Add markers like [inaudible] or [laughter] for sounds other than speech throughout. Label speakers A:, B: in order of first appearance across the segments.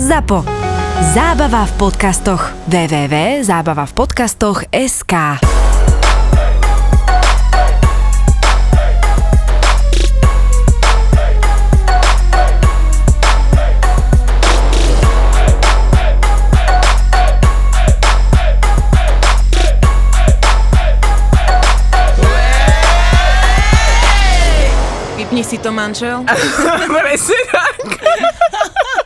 A: ZAPO. Zábava v podcastoch. www.zábavavpodcastoch.sk
B: Vypni si to, manžel. [laughs]
C: Presne tak. [laughs]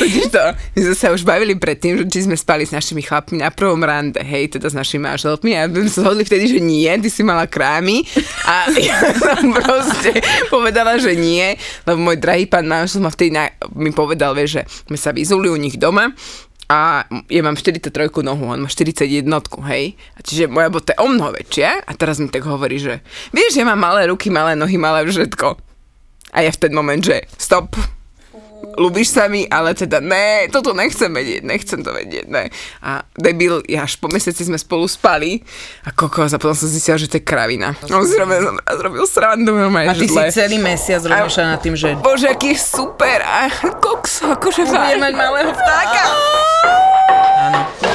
C: Totiž to, my sme sa už bavili predtým, že či sme spali s našimi chlapmi na prvom rande, hej, teda s našimi manželmi a my sme sa zhodli vtedy, že nie, ty si mala krámy a ja som proste povedala, že nie, lebo môj drahý pán manžel ma vtedy na, mi povedal, vieš, že sme sa vyzuli u nich doma a ja mám 43 nohu, on má 41, hej. A čiže moja bota je o mnoho väčšia a teraz mi tak hovorí, že vieš, ja mám malé ruky, malé nohy, malé všetko. A ja v ten moment, že stop, ľubíš sa mi, ale teda ne, toto nechcem vedieť, nechcem to vedieť, ne. A debil, ja až po mesiaci sme spolu spali a kokos a potom som zistila, že to je kravina. On si robil, zrobil srandu,
B: A
C: normálne,
B: ty si celý mesiac rozmýšľal nad tým, že
C: Bože, aký super a koks, akože fajn.
B: mať malého vtáka. Áno.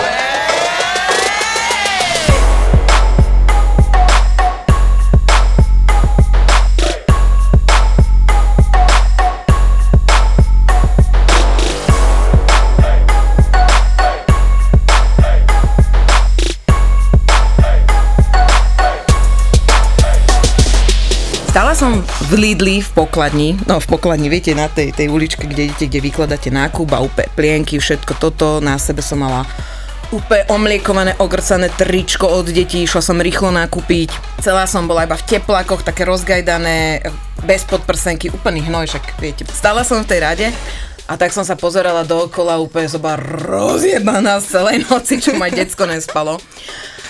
B: Som v Lidli v pokladni, no v pokladni, viete, na tej, tej uličke, kde idete, kde vykladáte nákup a úplne plienky, všetko toto, na sebe som mala úplne omliekované, ogrcané tričko od detí, išla som rýchlo nakúpiť. Celá som bola iba v teplákoch, také rozgajdané, bez podprsenky, úplný hnoj, však viete. Stala som v tej rade a tak som sa pozerala dookola, úplne bola rozjebaná z celej [laughs] noci, čo ma decko nespalo.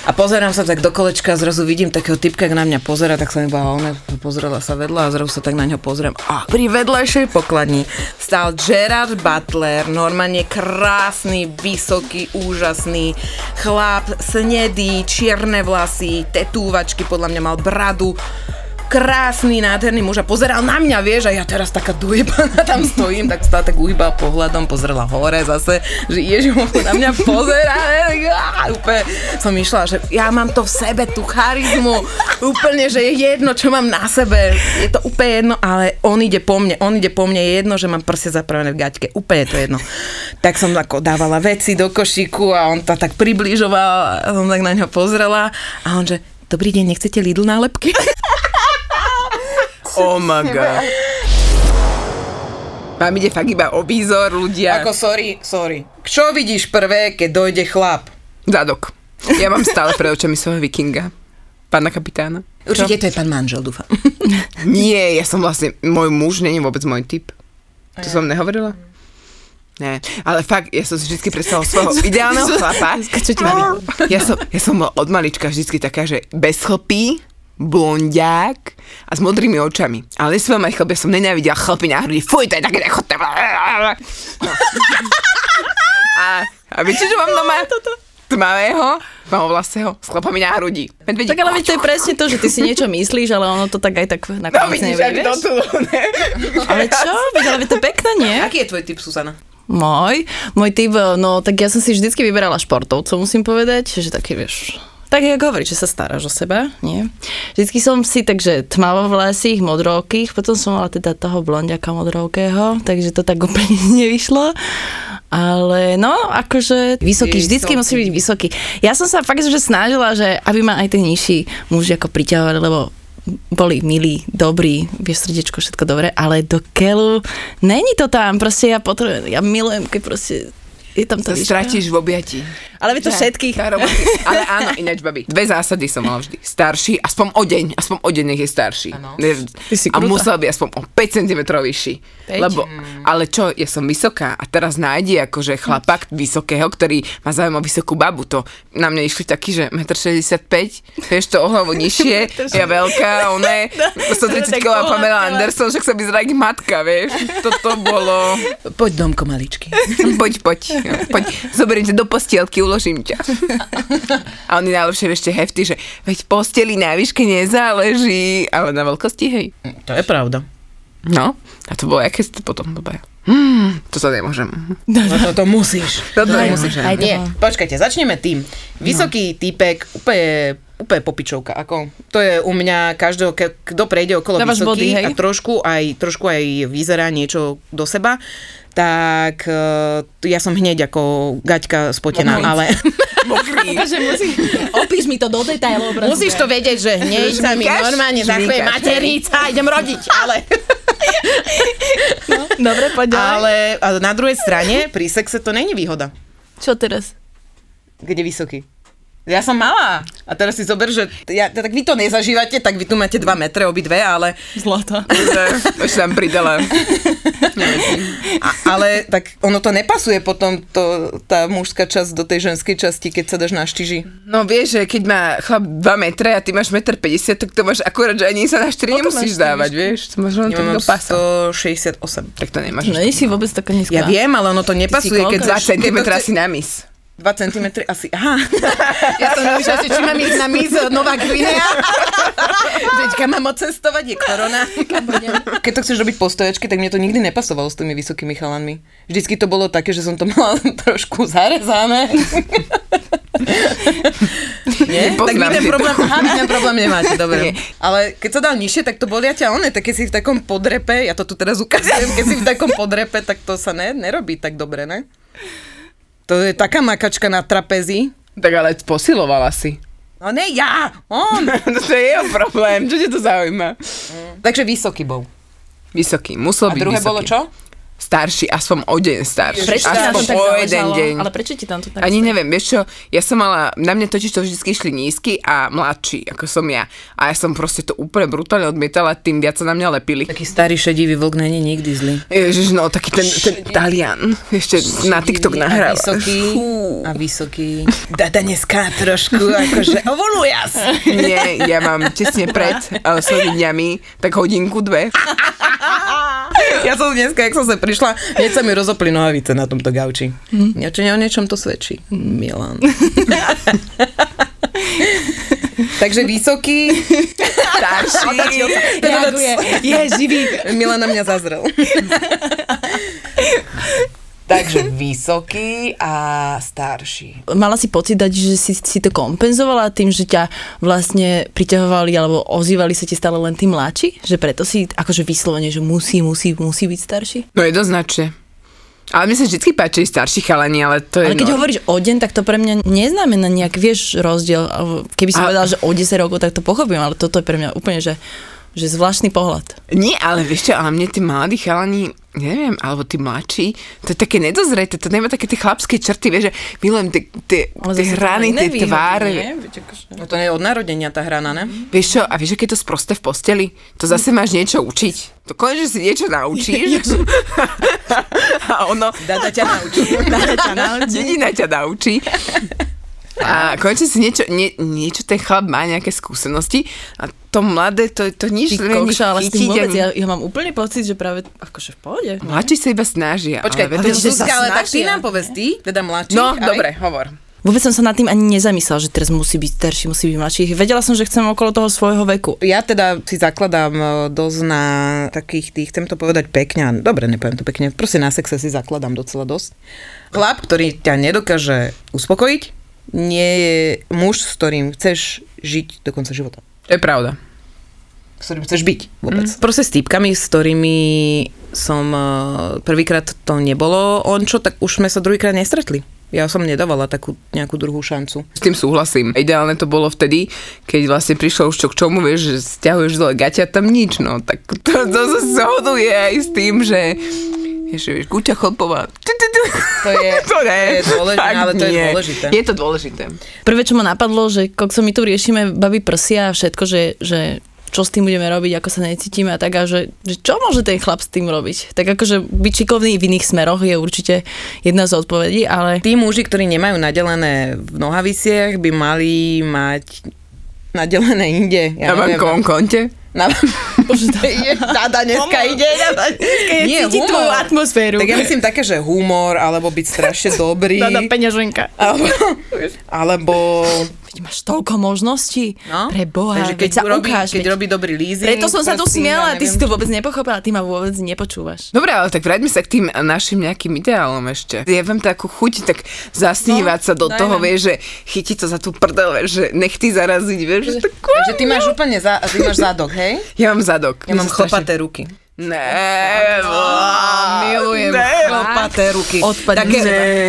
B: A pozerám sa tak do kolečka zrazu vidím takého typka, na mňa pozera, tak som iba ona pozrela sa vedľa a zrazu sa tak na ňo pozriem. A pri vedľajšej pokladni stál Gerard Butler, normálne krásny, vysoký, úžasný chlap, snedý, čierne vlasy, tetúvačky, podľa mňa mal bradu, krásny, nádherný muž a pozeral na mňa, vieš, a ja teraz taká dojebaná [laughs] tam stojím, tak stále tak uhýbal pohľadom, pozrela hore zase, že ježiš, on na mňa pozerá, [laughs] úplne som išla, že ja mám to v sebe, tú charizmu, úplne, že je jedno, čo mám na sebe, je to úplne jedno, ale on ide po mne, on ide po mne, je jedno, že mám prsia zapravené v gaťke, úplne to jedno. Tak som ako dávala veci do košíku a on to tak približoval a som tak na ňo pozrela a on že, dobrý deň, nechcete Lidl nálepky? [laughs]
C: Oh my god. Vám ide fakt iba o výzor, ľudia.
B: Ako sorry, sorry. Čo vidíš prvé, keď dojde chlap?
C: Zadok. Ja mám stále pred očami svojho vikinga. Pána kapitána.
B: Určite to je pán manžel, dúfam. [laughs]
C: Nie, ja som vlastne, môj muž není vôbec môj typ. To som nehovorila? Nie, ale fakt, ja som si vždy predstavila svojho [laughs] ideálneho chlapa.
D: Čo ti baví?
C: Ja som, ja som od malička vždy taká, že bez chlpy, blondiák a s modrými očami. Ale mať chlpy, ja som nenávidela chlpy na hrudi. Fuj, to je také nechutné. No. A, a viete, čo mám doma? Tmavého, tmavovlasého, s chlpami na hrudi. Medvedík.
D: Tak ale veď to je presne to, že ty si niečo myslíš, ale ono to tak aj tak
C: No
D: nakoniec
C: vidíš,
D: nevie,
C: to
D: vieš?
C: tu, ne?
D: Ale čo? Veď, ale to je pekné, nie?
B: Aký je tvoj typ, Susana?
D: Môj? Môj typ, no tak ja som si vždycky vyberala športovcov, musím povedať, že taký, vieš, tak ako hovorí, že sa staráš o seba, nie? Vždycky som si takže tmavovlasých, modrookých, potom som mala teda toho blondiaka modrookého, takže to tak [laughs] úplne nevyšlo. Ale no, akože vysoký, vždycky musí byť vysoký. Ja som sa fakt, že snažila, že aby ma aj ten nižší muži ako priťahovali, lebo boli milí, dobrí, vieš, srdiečko, všetko dobré, ale do keľu není to tam, proste ja potrebujem, ja milujem, keď proste je tam to
C: To stratíš v objati.
D: Ale vy to všetkých.
C: Tá robota. [laughs] Ale áno, ináč, babi. Dve zásady som mala vždy. Starší, aspoň o deň, aspoň o deň nech je starší.
D: Ty si
C: A musel by aspoň o 5 cm vyšší.
D: Päť?
C: Lebo, ale čo, ja som vysoká a teraz nájde akože chlapak vysokého, ktorý má záujem o vysokú babu. To na mňa išli taký, že 1,65 m, vieš to o hlavu nižšie, [laughs] ja veľká, ona [laughs] je 130
D: Tak
C: kg Pamela. Anderson, však sa vyzerá jak matka, vieš. Toto bolo...
B: Poď domko, maličky.
C: Poď, poď, jo, poď, zoberiem ťa do postielky, uložím ťa. A oni najlepšie ešte hefty, že veď posteli na výške nezáleží, ale na veľkosti, hej.
B: To je pravda.
C: No, a to bolo, aké ste potom, dobre. To sa nemôžem.
B: No to, to musíš.
C: Nemôžem.
D: aj to
B: Nie,
D: mám.
B: počkajte, začneme tým. Vysoký týpek, úplne, úplne popičovka. Ako, to je u mňa každého, kto prejde okolo
D: Dávaš
B: vysoký
D: body, hej?
B: a trošku aj, trošku aj vyzerá niečo do seba, tak uh, ja som hneď ako gaťka spotená,
D: Moment.
B: ale [laughs]
C: Mokrý.
D: Musí, opíš mi to do detailov.
B: musíš to vedieť, že hneď sa mi normálne zachuje
C: Žmýkaš,
B: maternica a idem rodiť, ale, [laughs]
D: Dobre, poď
B: ale na druhej strane pri sexe to není výhoda.
D: Čo teraz?
B: Kde vysoký? Ja som malá. A teraz si zober, že ja, tak vy to nezažívate, tak vy tu máte 2 metre obidve, ale,
D: Zlata.
C: Už tam pridala. [laughs]
B: a, ale tak ono to nepasuje potom to, tá mužská časť do tej ženskej časti, keď sa dáš na štiži.
C: No vieš, že keď má chlap 2 metre a ty máš 1,50 m, tak to máš akurát, že ani sa na 4
D: Koľko
C: nemusíš dávať, vieš. To máš len
B: Ja
C: tak
B: mám
C: do pasa.
B: 168.
C: Tak to nemáš.
D: No, nie si vôbec taká nízka.
B: Ja viem, ale ono to nepasuje, keď
C: 2
B: zaš-
C: cm
B: keď to chce-
C: asi na mis.
B: 2 cm asi, aha. [laughs] Ja som nemyšľala, že či mám ísť na mis Nová Gvinea. Veď [laughs] kam mám odcestovať, je korona. Keď to chceš robiť postojačky, tak mne to nikdy nepasovalo s tými vysokými chalanmi. Vždycky to bolo také, že som to mala [laughs] trošku zarezané. Nie? Tak vy ten
C: si to.
B: problém, aha, vy ten problém nemáte, dobre.
C: Nie.
B: Ale keď sa dal nižšie, tak to bolia ťa one, tak keď si v takom podrepe, ja to tu teraz ukazujem, keď si v takom podrepe, tak to sa ne, nerobí tak dobre, ne? To je taká makačka na trapezi.
C: Tak ale posilovala si.
B: No ne ja, on. [laughs]
C: to je jeho problém, čo ťa to zaujíma?
B: Takže vysoký bol.
C: Vysoký, musel
B: A
C: byť
B: druhé
C: vysoký.
B: bolo čo?
C: Starší, aspoň o deň starší.
D: Prečo to tak
C: o jeden
D: záležalo?
C: deň.
D: Ale prečo ti tam to tak
C: Ani neviem, vieš čo, ja som mala, na mňa totiž to vždy išli nízky a mladší, ako som ja. A ja som proste to úplne brutálne odmietala, tým viac sa na mňa lepili.
B: Taký starý šedivý vlk není nikdy zlý.
C: Ježiš, no taký ten, ten Talian, ešte na TikTok
B: A
C: nahráva.
B: vysoký. A vysoký. Dada dneska trošku akože ovolujas.
C: Nie, ja mám tesne pred uh, svojimi dňami, tak hodinku, dve.
B: Ja som dneska, jak som sa prišla, hneď sa mi rozopli nohavice na tomto gauči. Niečo o niečom to svedčí. Milan. [laughs] Takže vysoký.
C: Starší.
D: Reaguje. Je živý.
B: Milan na mňa zazrel. [laughs] Takže vysoký a starší.
D: Mala si pocit dať, že si, si to kompenzovala tým, že ťa vlastne priťahovali alebo ozývali sa ti stále len tí mladší? Že preto si akože vyslovene, že musí, musí, musí byť starší?
C: No jednoznačne. Ale mne sa vždy páčili starší chalani, ale to je...
D: Ale keď
C: no,
D: hovoríš o deň, tak to pre mňa neznamená nejak, vieš, rozdiel. Keby si
C: A-
D: povedal, že o 10 rokov, tak to pochopím, ale toto je pre mňa úplne, že, že zvláštny pohľad.
C: Nie, ale vieš čo, ale mne tí mladí chalani, neviem, alebo tí mladší, to je také nedozreté, to nemá také tie chlapské črty, vieš, že milujem tie, tie, tie hrany, tie tváre.
D: nie? Akože-
B: No to nie je od narodenia tá hrana, ne?
C: Vieš čo, a vieš, je to sprosté v posteli? To zase máš niečo učiť. To konečne si niečo naučíš. [laughs] [laughs] a ono, [laughs]
B: Dada ťa naučí.
C: dedina ťa naučí. A konečne si niečo, nie, niečo ten chlap má, nejaké skúsenosti a to mladé, to, to nič
D: Ty kokša, ale s tým vôbec, ja, ja mám úplne pocit, že práve akože v pohode.
C: Mladší sa iba snažia.
B: Počkaj,
C: ale,
B: ale,
D: sa
B: ale tak ty nám povedz ty, teda mladších.
C: No,
B: aj-
C: dobre, hovor.
D: Vôbec som sa nad tým ani nezamyslela, že teraz musí byť starší, musí byť mladší. Vedela som, že chcem okolo toho svojho veku.
B: Ja teda si zakladám e, dosť na takých tých, chcem to povedať pekne, a dobre, nepoviem to pekne, proste na sexe si zakladám docela dosť. Chlap, ktorý ťa nedokáže uspokojiť, nie je muž, s ktorým chceš žiť do konca života.
C: To je pravda.
B: S ktorým chceš byť vôbec. Mm. Proste s týpkami, s ktorými som e, prvýkrát to nebolo on čo, tak už sme sa druhýkrát nestretli. Ja som nedávala takú nejakú druhú šancu.
C: S tým súhlasím. Ideálne to bolo vtedy, keď vlastne prišlo už čo k čomu, vieš, že stiahuješ dole gaťa, tam nič, no. Tak to, to sa zhoduje aj s tým, že vieš, vieš Guťa Chlpová.
B: To je, [laughs]
C: to ne.
B: to je dôležité, ale to je
C: nie.
B: dôležité.
C: Je to dôležité.
D: Prvé, čo ma napadlo, že kokso my tu riešime baby prsia a všetko, že, že čo s tým budeme robiť, ako sa necítime a tak a že, že čo môže ten chlap s tým robiť? Tak akože byť šikovný v iných smeroch je určite jedna z odpovedí, ale
B: Tí muži, ktorí nemajú nadelené v nohaviciach, by mali mať nadelené inde.
C: Ja
B: neviem.
C: kom konte.
B: Na... [laughs] Bože, [laughs] dneska ide. Dada dneska Nie,
D: cítiť tvoju atmosféru.
B: Tak ja myslím také, že humor, alebo byť strašne dobrý.
D: Dada peňaženka.
B: Alebo, alebo
D: Veď máš toľko možností.
B: No.
D: Pre Boha,
B: Takže keď,
D: sa
B: robí,
D: ukáž,
B: keď
D: veď-
B: robí dobrý leasing.
D: Preto som sa tu smiala, ty si to vôbec nepochopila, ty ma vôbec nepočúvaš.
C: Dobre, ale tak vráťme sa k tým našim nejakým ideálom ešte. Ja mám takú chuť tak zasnívať
B: No,
C: sa do
B: daj
C: toho, vieš, že chytiť to za tú prdel, vieš, že nechty zaraziť, vieš, že.
B: Takže ty máš úplne za, ty máš zadok, hej?
C: Ja mám zadok.
B: Ja mám chlpaté ruky.
C: Ne,
B: Milujem
C: ne.
B: chlpaté ruky.
D: Odpadni
B: Také,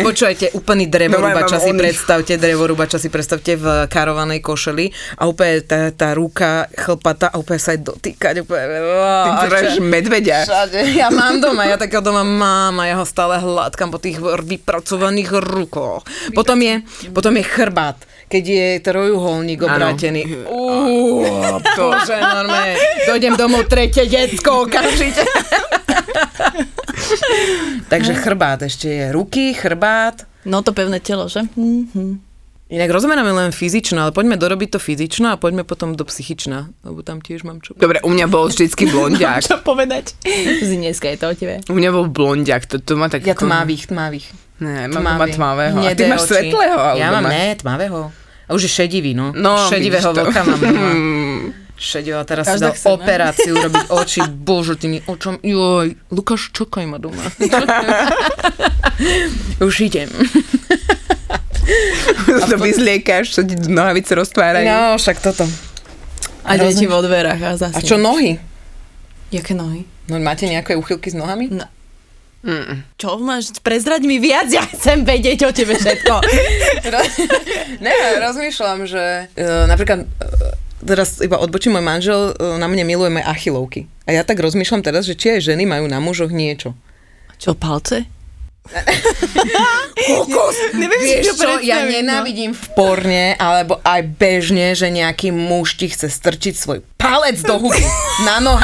B: počujete, úplný drevorúbača
C: No,
B: si predstavte, drevorúbača si predstavte v karovanej košeli a úplne tá, tá ruka chlpatá a úplne sa aj dotýkať. Úplne,
C: Ty vyzeráš medveďa.
B: Všade. Ja mám doma, ja takého doma mám a ja ho stále hladkám po tých vypracovaných rukoch. Potom je, potom je chrbát, keď je trojuholník obrátený. Uuu, bože, normálne. Dojdem domov, tretie decko, okamžite. Takže chrbát ešte je. Ruky, chrbát.
D: No to pevné telo, že? Mhm.
B: Inak rozoberáme len fyzično, ale poďme dorobiť to fyzično a poďme potom do psychična, lebo tam tiež mám čo.
C: Dobre, u mňa bol vždycky blondiak. [laughs]
D: Čo povedať? Z dneska je to o tebe.
C: U mňa bol blondiak, to, to má tak...
B: Ja tmavých, tmavých.
C: Ne, mám tmavého. A ty
B: Hnedé
C: máš
B: oči.
C: svetlého? ale
B: Ja mám, ne, tmavého. A už je šedivý, no.
C: No,
B: Šedivého vlka mám doma. [laughs] Šedivá, teraz si
D: Každá
B: dal
D: chce, ne?
B: operáciu [laughs] robiť oči, bože, tými očom. Joj, Lukáš, čakaj ma doma. [laughs] už idem.
C: to vyzliekaš, čo ti nohavice roztvárajú.
B: No, však toto.
D: A deti vo dverách a zase.
B: A čo nohy?
D: Jaké nohy?
B: No, máte nejaké uchylky s nohami?
D: No.
C: Mm.
D: Čo máš? Prezrať mi viac, ja chcem vedieť o tebe všetko. [laughs]
B: ne, rozmýšľam, že uh, napríklad uh, teraz iba odbočím môj manžel, uh, na mne miluje moje achilovky. A ja tak rozmýšľam teraz, že či aj ženy majú na mužoch niečo.
D: Čo, palce? [laughs]
B: Kokos!
D: Neviem
B: Vieš čo, ja
D: no.
B: nenávidím v porne, alebo aj bežne, že nejaký muž ti chce strčiť svoj palec do huby na nohe.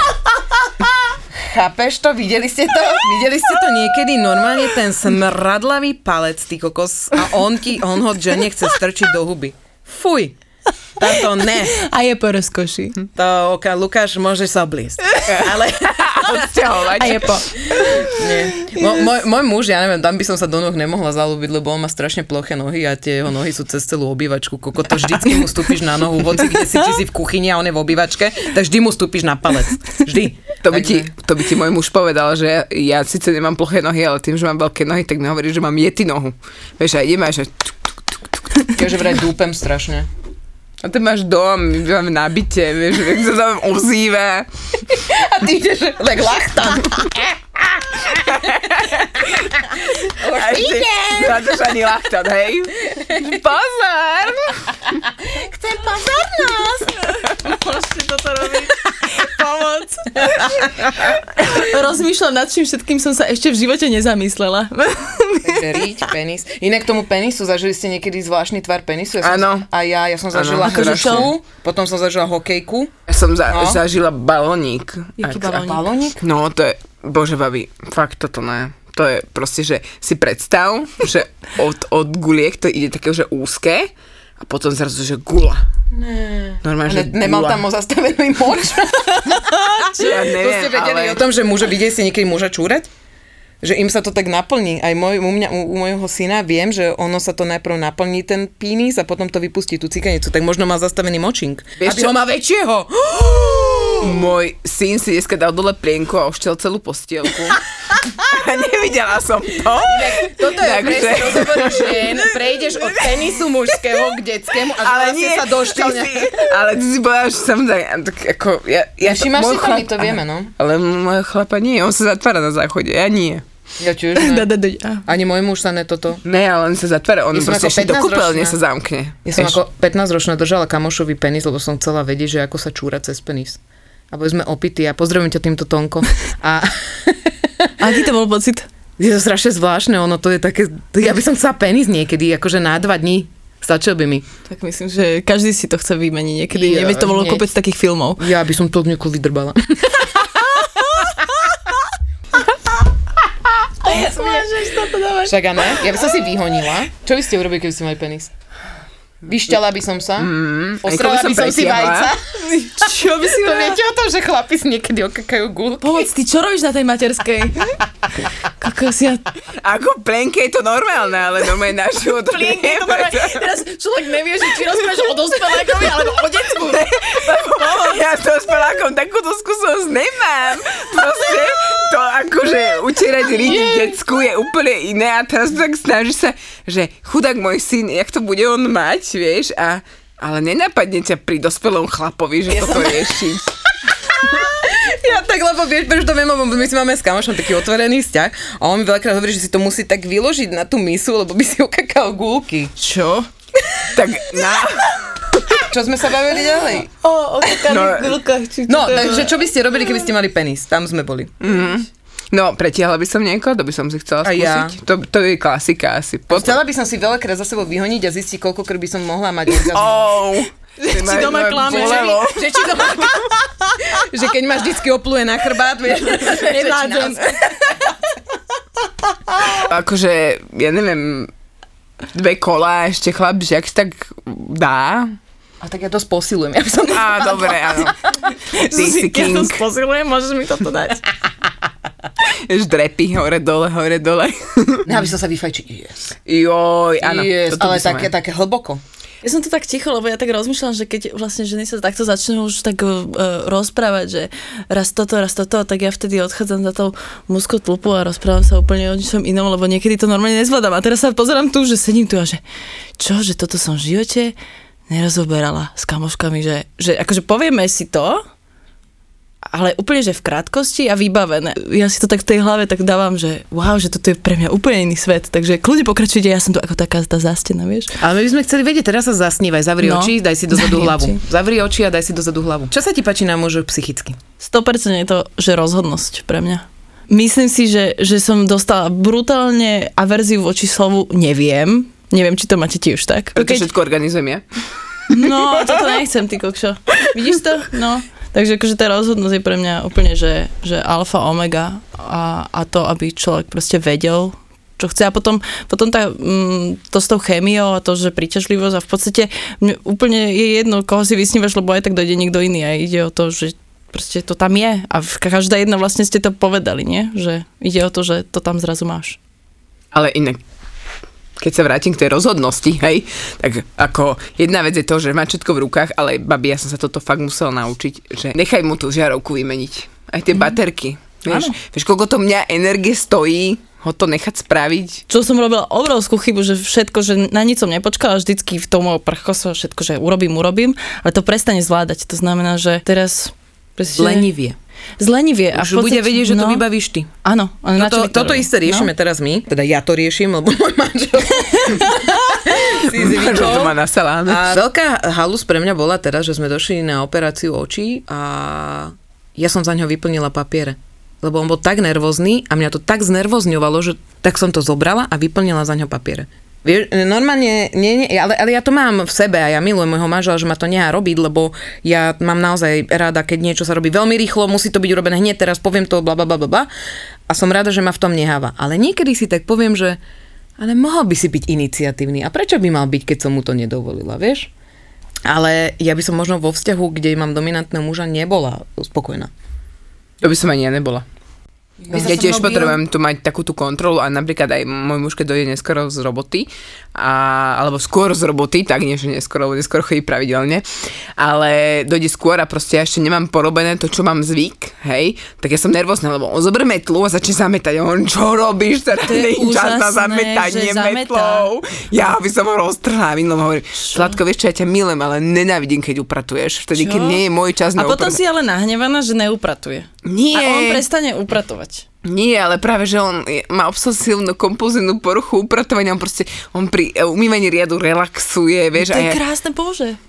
B: Chápeš to? Videli ste to? Videli ste to niekedy? Normálne ten smradlavý palec, ty kokos, a on, ti, on ho žene chce strčiť do huby. Fuj! Táto ne.
D: A je po rozkoši.
B: To, oka, Lukáš, môžeš sa obliesť. Ale
C: Odsťahovať.
D: A je po...
B: nie. Mo, môj, môj muž, ja neviem, tam by som sa do noh nemohla zalúbiť, lebo on má strašne ploché nohy a tie jeho nohy sú cez celú obývačku. Koko, to vždycky mu stúpiš na nohu, hoci kde si, si v kuchyni a on je v obývačke, tak vždy mu stúpiš na palec. Vždy.
C: To by, ti, to by ti môj muž povedal, že ja, síce nemám ploché nohy, ale tým, že mám veľké nohy, tak mi hovorí, že mám jety nohu. Vieš, a ideme že...
B: Ja že vraj dúpem strašne.
C: A ty máš dom, my máme na byte, vieš, vieš, sa tam ozýva. [laughs]
B: A ty ideš tak lachtan. [laughs]
C: A ty zadržaný lachtan, hej? Pozor!
B: Chcem pozornosť.
D: Môžete toto robiť. Pomoc. Rozmýšľam nad čím všetkým som sa ešte v živote nezamyslela.
B: Takže riť, penis. Inak tomu penisu, zažili ste niekedy zvláštny tvar penisu? Ja som. A ja, ja som zažila
C: akože
B: hrušku, potom som zažila hokejku.
C: Ja som za,
B: No.
C: zažila balónik.
D: Jaký
C: Ak-
D: balónik?
B: Balónik?
C: No, to je, bože babi, fakt toto ne. To je proste, že si predstav, [laughs] že od, od guliek to ide také, že úzke a potom zrazu, že gula.
B: Ne.
C: Normálne, že
B: Ne, nemal
C: gula.
B: tam zastavený moč. [laughs]
C: Ja
B: to
C: neviem,
B: ste vedeli
C: ale...
B: o tom, že muže, videli ste niekedy muža čúrať? Že im sa to tak naplní. Aj môj, u, mňa, u, u môjho syna viem, že ono sa to najprv naplní ten pínis a potom to vypustí tú cikanicu. Tak možno má zastavený močink.
C: Vieš
B: aby
C: čo?
B: ho má väčšieho. [gasps]
C: Môj syn si dneska dal dole plienku a ošťel celú postielku. a nevidela som to.
B: Toto je
C: Takže-
B: presne rozhovor žien. Prejdeš od tenisu mužského k detskému a
C: Ale
B: vlastne
C: nie,
B: sa
C: ty
B: došťal
C: si, ale ty si bola, že samozrejme, tak ako, ja, ja
B: Všimáš si to, my to vieme, no.
C: Ale môj chlapa nie, on sa zatvára na záchode, ja nie.
B: Ja tiež
D: Da,
B: ne.
D: da, da, a.
B: Ani môj muž sa ne toto.
C: Ne, ale on sa zatvára, on
B: Ja som
C: proste ešte do
B: 15
C: kúpeľne
B: ročná.
C: sa zamkne.
B: Ja som
C: Vieš.
B: ako 15-ročná držala kamošový penis, lebo som chcela vedieť, že ako sa čúra cez penis. A boli sme opití a pozdravujem ťa týmto Tonko. A [laughs]
D: Aký to bol pocit?
B: je to strašne zvláštne, ono to je také, ja by som chcela penis niekedy, akože na dva dní. Stačil by mi.
D: Tak myslím, že každý si to chce vymeniť niekedy.
B: Ja,
D: Veď to bolo
B: hneď.
D: kopec takých filmov.
B: Ja by som to niekoho vydrbala. [laughs]
D: Môžeš toto.
B: Však ne? Ja by som si vyhonila. Čo by ste urobili, keby ste mali penis? Vyšťala by som sa. Mm,
C: Ako
B: Ostrala
C: by som
B: som si vajca. [laughs]
D: Čo by si
B: To viete o tom, že chlapi si niekedy okakajú gulky?
D: Povedz, ty čo robíš na tej materskej? [laughs] Kokos, ja...
C: Ako plenke je to normálne, ale normálne na život. [laughs]
D: Plienky, to máme, teraz človek nevie, že či rozprávaš o dospelákovi alebo o decku.
C: ja s dospelákom takúto skúsenosť nemám. Proste to akože utierať ridi decku je úplne iné a teraz tak snaží sa, že chudák môj syn, jak to bude on mať, vieš, a ale nenapadne ťa pri dospelom chlapovi, že toto riešiť. [laughs]
B: Ja tak, lebo vieš, prečo to viem, lebo my si máme s kamošom taký otvorený vzťah a on mi veľakrát hovorí, že si to musí tak vyložiť na tú misu, lebo by si okakal gulky.
C: Čo? Tak na... [laughs]
B: Čo sme sa bavili ďalej?
D: O, o
C: No,
D: gulkách. Či čo
B: No, takže čo by ste robili, keby ste mali penis? Tam sme boli.
C: No, pretiahla by som niekoho, to by som si chcela
B: A
C: skúsiť.
B: ja.
C: To, to je klasika asi. Potom...
B: Chcela by som si veľakrát za sebou vyhoniť a zistiť, koľko by som mohla mať. [laughs]
C: Oh,
D: Či doma klame, že,
B: že, či doma, [laughs] že keď máš vždycky opluje na chrbát, vieš, [laughs]
D: Nevládzem.
C: Akože, ja neviem, dve kola, ešte chlap, že ak si tak dá.
B: A tak ja to posilujem. Ja by som...
C: Á, dobre, áno. Ty si
D: Ja to
C: king.
D: spozilujem, môžeš mi toto dať.
C: Už drepy, hore, dole, hore, dole.
B: Ja by som sa vyfajčiť. Yes.
C: Joj, áno.
B: yes, ale také,
C: aj-
B: také hlboko.
D: Ja som to tak ticho, lebo ja tak rozmýšľam, že keď vlastne ženy sa takto začnú už tak uh, rozprávať, že raz toto, raz toto, tak ja vtedy odchádzam za tou mužskou tlupu a rozprávam sa úplne o ničom inom, lebo niekedy to normálne nezvládam. A teraz sa pozerám tu, že sedím tu a že čo, že toto som v živote nerozoberala s kamoškami, že, že akože povieme si to, ale úplne, že v krátkosti a vybavené. Ja si to tak v tej hlave tak dávam, že wow, že toto je pre mňa úplne iný svet, takže kľudne pokračujte, ja som tu ako taká tá zástena, vieš.
B: Ale my by sme chceli vedieť, teraz sa zasnívaj, zavri
D: No.
B: oči, daj si dozadu hlavu.
D: oči.
B: Zavri oči a daj si dozadu hlavu. Čo sa ti páči na mužoch psychicky?
D: 100% je to, že rozhodnosť pre mňa. Myslím si, že, že som dostala brutálne averziu voči slovu neviem. Neviem, či to máte tiež tak.
C: Preto všetko organizujem ja.
D: No, toto nechcem, ty kokšo. Vidíš to? No. Takže akože tá rozhodnosť je pre mňa úplne, že, že alfa, omega a, a to, aby človek proste vedel, čo chce. A potom, potom tá, mm, to s tou chémiou a to, že príťažlivosť a v podstate mne úplne je jedno, koho si vysnívaš, lebo aj tak dojde niekto iný a ide o to, že proste to tam je a každá jedna vlastne ste to povedali, nie? Že ide o to, že to tam zrazu máš.
C: Ale inak, keď sa vrátim k tej rozhodnosti, hej, tak ako jedna vec je to, že má všetko v rukách, ale babi, ja som sa toto fakt musel naučiť, že nechaj mu tú žiarovku vymeniť. Aj tie baterky. Vieš, vieš, koľko to mňa energie stojí ho to nechať spraviť.
D: Čo som robila obrovskú chybu, že všetko, že na nič som nepočkala, vždycky v tom prchoso všetko, že urobím, urobím, ale to prestane zvládať. To znamená, že teraz... Proste,
B: Zlenivie.
D: Zlenivie. A
B: Už bude vedieť, že to
D: no,
B: vybavíš ty.
D: Áno. by to
B: toto isté riešime
D: No.
B: teraz my, teda ja to riešim, lebo môj manžel [laughs] si
C: to má
B: zvykol.
C: na saláme.
B: A veľká halus pre mňa bola teraz, že sme došli na operáciu očí a ja som za ňo vyplnila papiere. Lebo on bol tak nervózny a mňa to tak znervozňovalo, že tak som to zobrala a vyplnila za ňo papiere. Vieš, normálne, nie, nie, ale, ale ja to mám v sebe a ja milujem môjho manžela, že ma to nechá robiť, lebo ja mám naozaj rada, keď niečo sa robí veľmi rýchlo, musí to byť urobené hneď, teraz poviem to, bla, bla, bla, bla. A som rada, že ma v tom neháva. Ale niekedy si tak poviem, že ale mohol by si byť iniciatívny. A prečo by mal byť, keď som mu to nedovolila, vieš? Ale ja by som možno vo vzťahu, kde mám dominantného muža, nebola spokojná.
C: To by som ani ja nebola. Ja
B: so
C: tiež
B: mnou
C: potrebujem tu mať takú tú kontrolu a napríklad aj môj muž, keď dojde neskoro z roboty, a, alebo skôr z roboty, tak nie, že neskoro, lebo neskoro chodí pravidelne, ale dojde skôr a proste ja ešte nemám porobené to, čo mám zvyk, hej, tak ja som nervózna, lebo on zoberie metlu a začne zametať a on, čo robíš, teraz
D: To je
C: čas na zametanie metlou. Ja by som ho roztrhla, minulom hovorím, Zlatko, vieš čo, ja ťa milujem, ale nenávidím, keď upratuješ, vtedy,
D: Čo?
C: keď nie je môj čas
D: A
C: na
D: potom
C: uprat-
D: si ale nahnevaná, že neupratuje.
C: Nie.
D: A on prestane upratovať.
C: Nie, ale práve, že on má obsesívnu kompulzívnu poruchu upratovania, on proste, on pri umývaní riadu relaxuje, vieš,
D: To je
C: ja...
D: krásne, bože.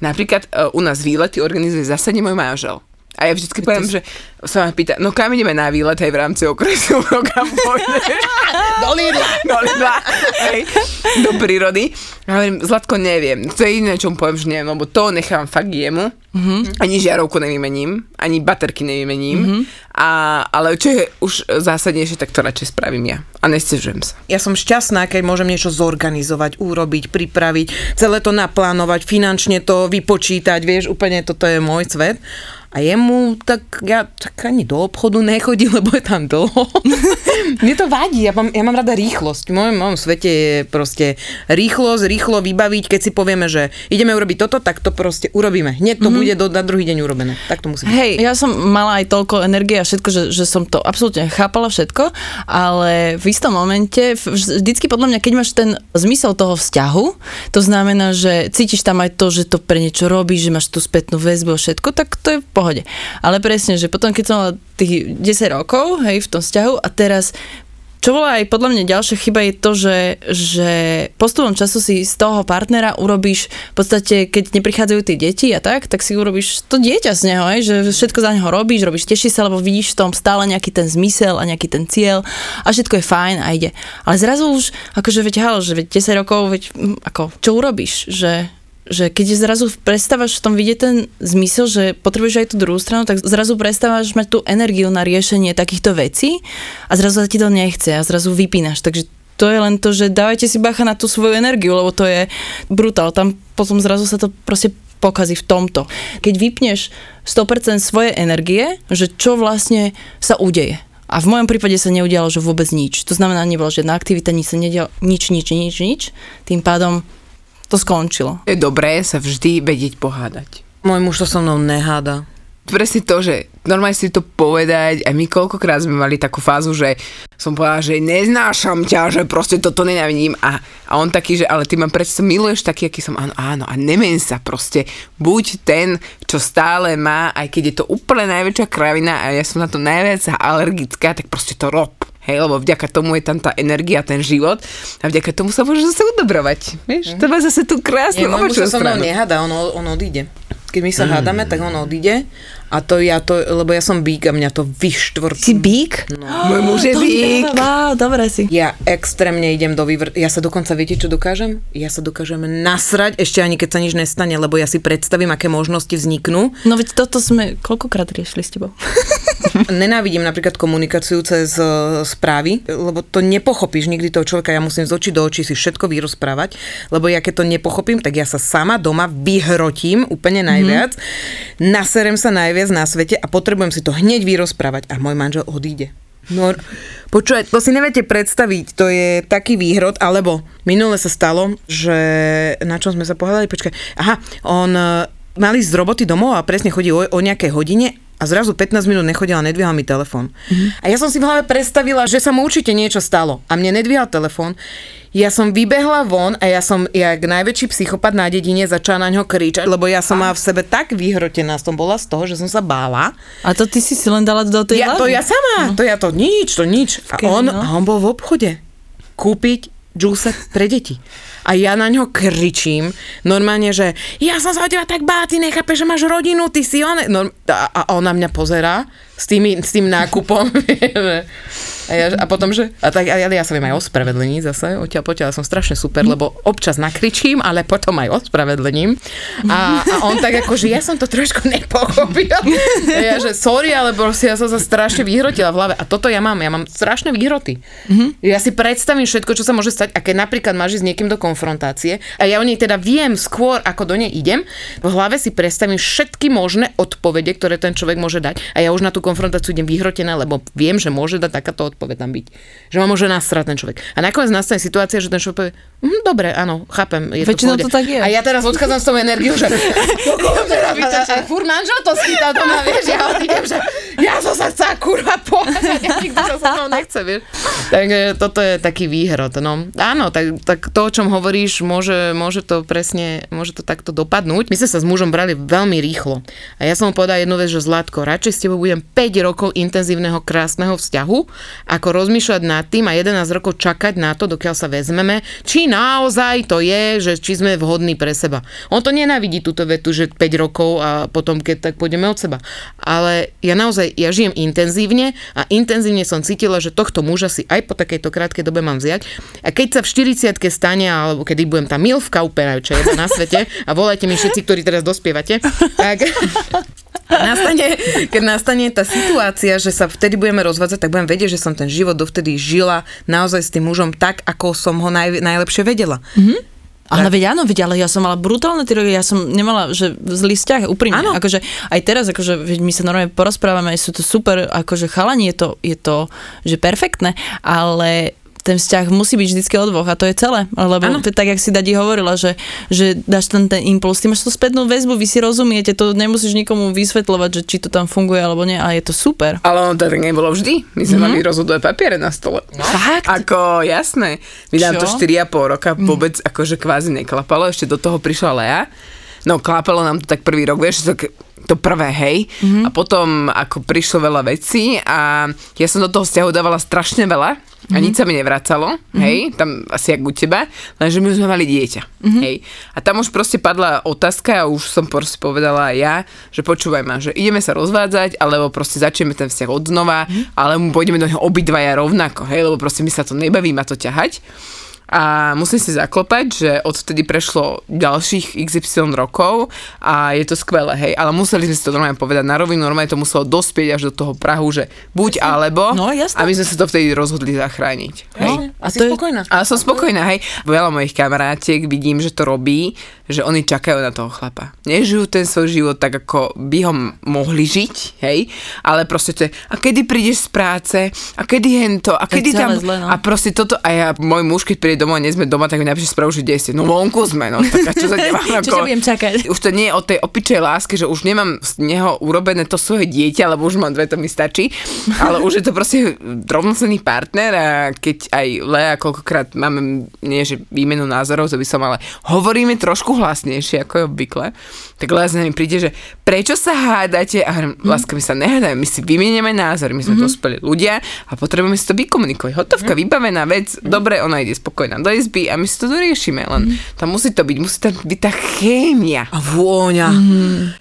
C: Napríklad e, u nás výlety organizuje zásadne môj manžel. A ja vždycky poviem, že sa ma pýta, no kam ideme na výlet aj v rámci okresu, no kam pôjdeš?
B: Do Lidla.
C: Do Lidla, hej, do prírody. A hovorím, Zlatko, neviem. To je jediné, čo mu poviem, že neviem, lebo to nechám fakt jemu. Mm-hmm. Ani žiarovku nevymením, ani baterky nevymením. Mm-hmm. A, ale čo je už zásadnejšie, tak to radšej spravím ja. A nestežujem sa.
B: Ja som šťastná, keď môžem niečo zorganizovať, urobiť, pripraviť, celé to naplánovať, finančne to vypočítať, vieš, úplne toto je môj svet. A jemu, tak ja tak ani do obchodu nechodí, [laughs] lebo je tam dlho. [laughs] Mne to vadí, ja mám, ja mám rada rýchlosť. V mojom, mojom svete je proste rýchlosť, rýchlo vybaviť, keď si povieme, že ideme urobiť toto, tak to proste urobíme. Hneď to mm-hmm. bude do, na druhý deň urobené. Tak to musí byť.
D: Hej, ja som mala aj toľko energie a všetko, že, že som to absolútne chápala všetko, ale v istom momente, vždycky podľa mňa, keď máš ten zmysel toho vzťahu, to znamená, že cítiš tam aj to, že to pre niečo robíš, že máš tú spätnú väzbu a všetko, tak to je pohode. Ale presne, že potom, keď som mala tých 10 rokov, hej, v tom vzťahu a teraz čo bola aj podľa mňa ďalšia chyba je to, že, že postupom času si z toho partnera urobíš, v podstate keď neprichádzajú tie deti a tak, tak si urobíš to dieťa z neho, aj, že všetko za neho robíš, robíš, teší sa, lebo vidíš v tom stále nejaký ten zmysel a nejaký ten cieľ a všetko je fajn a ide. Ale zrazu už, akože veď halo, že veď 10 rokov, veď hm, ako, čo urobíš, že že keď zrazu prestávaš v tom vidieť ten zmysel, že potrebuješ aj tú druhú stranu, tak zrazu prestávaš mať tú energiu na riešenie takýchto vecí a zrazu ti to nechce a zrazu vypínaš. Takže to je len to, že dávajte si bacha na tú svoju energiu, lebo to je brutál. Tam potom zrazu sa to proste pokazí v tomto. Keď vypneš 100% svoje energie, že čo vlastne sa udeje. A v mojom prípade sa neudialo, že vôbec nič. To znamená, nebola žiadna aktivita, nič sa nedialo, nič, nič, nič, nič. Tým pádom to skončilo.
C: Je dobré sa vždy vedieť pohádať.
B: Môj muž to so mnou neháda.
C: Presne to, že normálne si to povedať a my koľkokrát sme mali takú fázu, že som povedala, že neznášam ťa, že proste toto nenávidím a, a on taký, že ale ty ma predsa miluješ taký, aký som, áno, áno a nemen sa proste, buď ten, čo stále má, aj keď je to úplne najväčšia kravina a ja som na to najviac alergická, tak proste to rob. Hej, lebo vďaka tomu je tam tá energia, ten život a vďaka tomu sa môže zase udobrovať. Vieš, mm-hmm. to má zase tú krásnu
B: Nie, sa so mnou nehada, on, on odíde. Keď my sa mm. hádame, tak on odíde a to ja to, lebo ja som bík a mňa to vyštvrtí.
D: Si bík?
C: No. Môj muž je bík.
D: Wow, dobre si.
B: Ja extrémne idem do vývr... Ja sa dokonca, viete, čo dokážem? Ja sa dokážem nasrať, ešte ani keď sa nič nestane, lebo ja si predstavím, aké možnosti vzniknú.
D: No veď toto sme koľkokrát riešili s tebou. [laughs]
B: Nenávidím napríklad komunikáciu cez uh, správy, lebo to nepochopíš nikdy toho človeka. Ja musím z očí do očí si všetko vyrozprávať, lebo ja keď to nepochopím, tak ja sa sama doma vyhrotím úplne najviac. Mm-hmm. Naserem sa najviac viac na svete a potrebujem si to hneď vyrozprávať a môj manžel odíde. No, počúvaj, to si neviete predstaviť, to je taký výhrod, alebo minule sa stalo, že na čom sme sa pohľadali, počkaj, aha, on e, mali z roboty domov a presne chodí o, o nejakej hodine a zrazu 15 minút nechodila, nedvíhal mi telefón. Mm-hmm. A ja som si v hlave predstavila, že sa mu určite niečo stalo. A mne nedvíhal telefón. Ja som vybehla von a ja som, jak najväčší psychopat na dedine, začala na ňo kričať, lebo ja som a... v sebe tak vyhrotená som bola z toho, že som sa bála.
D: A to ty si si len dala do tej
B: ja, To ja sama, no. to ja to nič, to nič. A on, no. a on bol v obchode kúpiť džúse pre deti. A ja na ňo kričím, normálne, že ja som sa o teba tak bála, ty nechápeš, že máš rodinu, ty si on... A on na mňa pozerá s, tými, s tým nákupom. [laughs] A, ja, a potom, že... A tak, ja, ja sa viem aj ospravedleniť zase, odtiaľ potiaľ som strašne super, lebo občas nakričím, ale potom aj ospravedlením. A, a on tak ako, že ja som to trošku nepochopil. A ja, že sorry, ale proste ja som sa strašne vyhrotila v hlave. A toto ja mám, ja mám strašné výhroty. Mm-hmm. Ja si predstavím všetko, čo sa môže stať, a keď napríklad máš ísť s niekým do konfrontácie, a ja o nej teda viem skôr, ako do nej idem, v hlave si predstavím všetky možné odpovede, ktoré ten človek môže dať. A ja už na tú konfrontáciu idem vyhrotená, lebo viem, že môže dať takáto odpoveď tam byť. Že ma môže nasrať ten človek. A nakoniec nastane situácia, že ten človek povie, hm, dobre, áno, chápem. Je
D: Väčšinou to, to tak je.
B: A ja teraz odchádzam s tou energiou, že fur manžel to skýta doma, vieš, ja odídem, že ja som sa chcela kurva povedať, ja nikto sa so mnou nechce, vieš. Tak toto je taký výhrod. No. Áno, tak, tak to, o čom hovoríš, môže, môže to presne, môže to takto dopadnúť. My sme sa s mužom brali veľmi rýchlo. A ja som mu povedal jednu vec, že Zlatko, radšej s tebou budem 5 rokov intenzívneho krásneho vzťahu, ako rozmýšľať nad tým a 11 rokov čakať na to, dokiaľ sa vezmeme, či naozaj to je, že či sme vhodní pre seba. On to nenávidí túto vetu, že 5 rokov a potom keď tak pôjdeme od seba. Ale ja naozaj, ja žijem intenzívne a intenzívne som cítila, že tohto muža si aj po takejto krátkej dobe mám vziať. A keď sa v 40 stane, alebo kedy budem tá milvka úplne čo je na svete a volajte mi všetci, ktorí teraz dospievate, tak [laughs] nastane, keď nastane tá situácia, že sa vtedy budeme rozvádzať, tak budem vedieť, že som ten život dovtedy žila naozaj s tým mužom tak, ako som ho naj, najlepšie vedela. Mm-hmm.
D: Ale veď áno, veď, ale ja som mala brutálne tie roky, ja som nemala, že zlý vzťah, úprimne.
B: Áno.
D: Akože aj teraz, akože my sa normálne porozprávame, sú to super, akože chalani, je to, je to, že perfektné, ale ten vzťah musí byť vždycky o dvoch a to je celé. Lebo
B: Áno.
D: to je tak, jak si Dadi hovorila, že, že dáš ten, ten impuls, ty máš tú spätnú väzbu, vy si rozumiete, to nemusíš nikomu vysvetľovať, že či to tam funguje alebo nie a je to super.
C: Ale ono to tak nebolo vždy. My sme mali rozhodové papiere na stole. No.
D: Fakt?
C: Ako, jasné. My nám to
D: Čo?
C: 4,5 roka vôbec akože kvázi neklapalo. Ešte do toho prišla Lea. No, klápalo nám to tak prvý rok, vieš, tak to prvé, hej. Mm-hmm. A potom, ako prišlo veľa vecí a ja som do toho vzťahu dávala strašne veľa a nič sa mi nevracalo, mm-hmm. hej, tam asi jak u teba, lenže my sme mali dieťa, mm-hmm. hej. A tam už proste padla otázka a už som proste povedala aj ja, že počúvaj ma, že ideme sa rozvádzať, alebo proste začneme ten vzťah od znova, mm-hmm. alebo pôjdeme do neho obidvaja rovnako, hej, lebo proste mi sa to nebaví ma to ťahať. A musím si zaklopať, že odvtedy prešlo ďalších XY rokov a je to skvelé, hej. Ale museli sme si to normálne povedať na rovinu, normálne to muselo dospieť až do toho Prahu, že buď alebo.
D: No, jasné.
C: a my sme sa to vtedy rozhodli zachrániť. Hej.
B: No,
D: A
B: asi
D: to je-
B: spokojná.
C: Ale som spokojná, hej. Veľa mojich kamarátiek vidím, že to robí, že oni čakajú na toho chlapa. Nežijú ten svoj život tak, ako by ho mohli žiť, hej. Ale proste to je, a kedy prídeš z práce, a kedy hento, a
D: To je
C: kedy tam...
D: zlé, no.
C: A proste toto, a ja, môj muž, keď príde domov nie sme doma, tak mi napíše správu, že kde ste. No vonku sme, no. Tak a čo sa [laughs] nemám
D: ťa budem čakať?
C: už to nie je o tej opičej láske, že už nemám z neho urobené to svoje dieťa, lebo už mám dve, to mi stačí, ale už je to proste rovnocenný partner a keď aj Lea koľkokrát máme, nie že výmenu názorov, to by som, ale hovoríme trošku hlasnejšie, ako je obvykle, tak Lea nami príde, že prečo sa hádate? A hovorím, láska, my sa nehádame, my si vymenieme názory, my sme mm-hmm. dospelí ľudia a potrebujeme si to vykomunikovať. Hotovka, vybavená vec, dobre, ona ide spokojná do izby a my si to doriešime, len tam musí to byť, musí tam byť tá chémia.
B: A vôňa.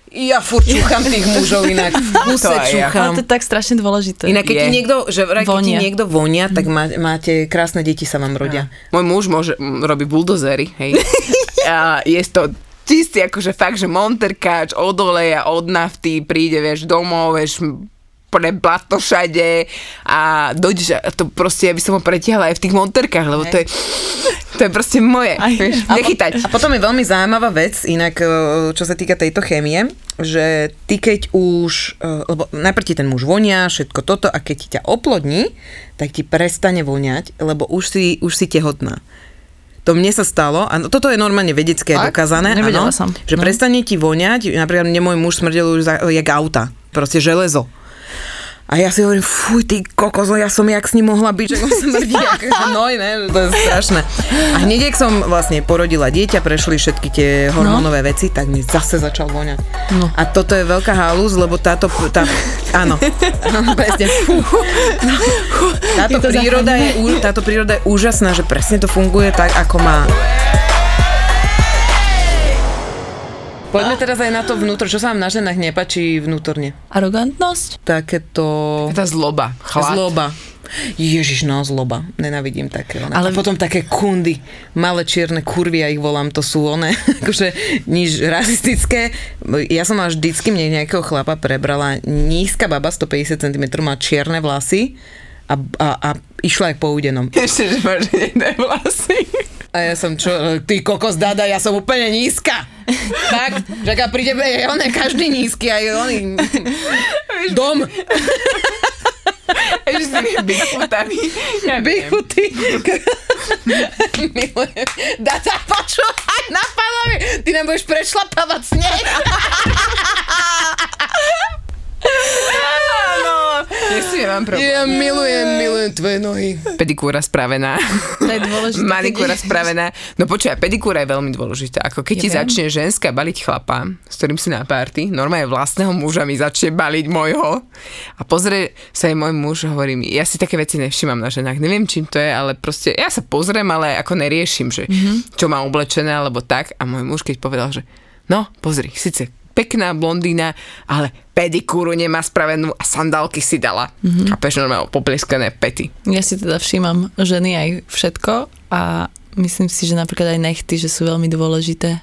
B: Ja furt čúcham tých mužov inak. [laughs] V kuse
C: To aj ja.
B: čúcham.
D: Ale to je tak strašne dôležité.
B: Inak keď ti
C: Je.
B: niekto, že vraj, keď ti
D: Vonia.
B: niekto vonia, tak má, máte krásne deti sa vám rodia.
C: Môj muž môže, robí buldozery, hej. [laughs] a je to čistý, akože fakt, že monterkáč od oleja, od nafty, príde, vieš, domov, vieš, pre blato všade a dojdeš a to proste, ja by som ho pretiahla aj v tých monterkách, lebo to je, to je proste moje,
D: Aj.
C: vieš,
D: A po-
C: nechytať.
B: A potom je veľmi zaujímavá vec, inak e, čo sa týka tejto chémie, že ty keď už, e, lebo najprv ti ten muž vonia, všetko toto a keď ti ťa oplodní, tak ti prestane voňať, lebo už si, už si tehotná. To mne sa stalo, a toto je normálne vedecké
D: Fakt?
B: dokázané, áno,
D: som.
B: že
D: No.
B: prestane ti voňať, napríklad mne môj muž smrdel už za, jak auta, proste železo. A ja si hovorím, fuj, ty kokos, no ja som jak s ním mohla byť, že on smrdí, akože noj, ne, to je strašné. A hneď, ak som vlastne porodila dieťa, prešli všetky tie hormónové veci, tak mi zase začal voňať.
D: No.
B: A toto je veľká halúz, lebo táto, tá, áno, [laughs] presne, fú. Táto príroda, je, táto príroda je úžasná, že presne to funguje tak, ako má. Poďme teraz aj na to vnútro. Čo sa vám na ženách nepačí vnútorne?
D: Arogantnosť?
B: Takéto...
C: Tá zloba, chlad.
B: Zloba. Ježiš, no zloba. Nenavidím také. Ale...
D: Ale-
B: A potom také kundy, malé čierne kurvy, ja ich volám, to sú one, [laughs] akože nič rasistické. Ja som mala vždycky, mne nejakého chlapa prebrala nízka baba, 150 cm, má čierne vlasy a, a, a išla aj po údenom. [laughs]
C: Ešte, že máš vlasy.
B: A ja som čo, ty kokos dada, ja som úplne nízka. Tak, že ak príde, je on je každý nízky, aj on dom.
C: Ešte s tými bigfootami. Ja.
B: Bichuty. [laughs] Milujem. Dá sa počúvať na pánovi. Ty nám budeš prešlapávať sneh. [laughs]
C: Nech si ja mám problém.
B: Ja milujem, milujem tvoje nohy.
C: Pedikúra spravená.
D: To je dôležité.
C: Manikúra
D: keď-
C: spravená. No počuj, a pedikúra je veľmi dôležitá. Ako keď
D: Ja
C: ti
D: viem.
C: začne ženská baliť chlapa, s ktorým si na párty, normálne vlastného muža mi začne baliť môjho a pozrie sa aj môj muž, hovorí mi, ja si také veci nevšímam na ženách, neviem čím to je, ale proste ja sa pozriem, ale ako neriešim, že
D: Mhm.
C: čo má oblečené alebo tak a môj muž keď povedal, že no pozri, síce pekná blondína, ale pedikúru nemá spravenú a sandálky si dala.
D: Mhm.
C: Mm-hmm. A peš normálne poplieskané pety.
D: Ja si teda všímam ženy aj všetko a myslím si, že napríklad aj nechty, že sú veľmi dôležité.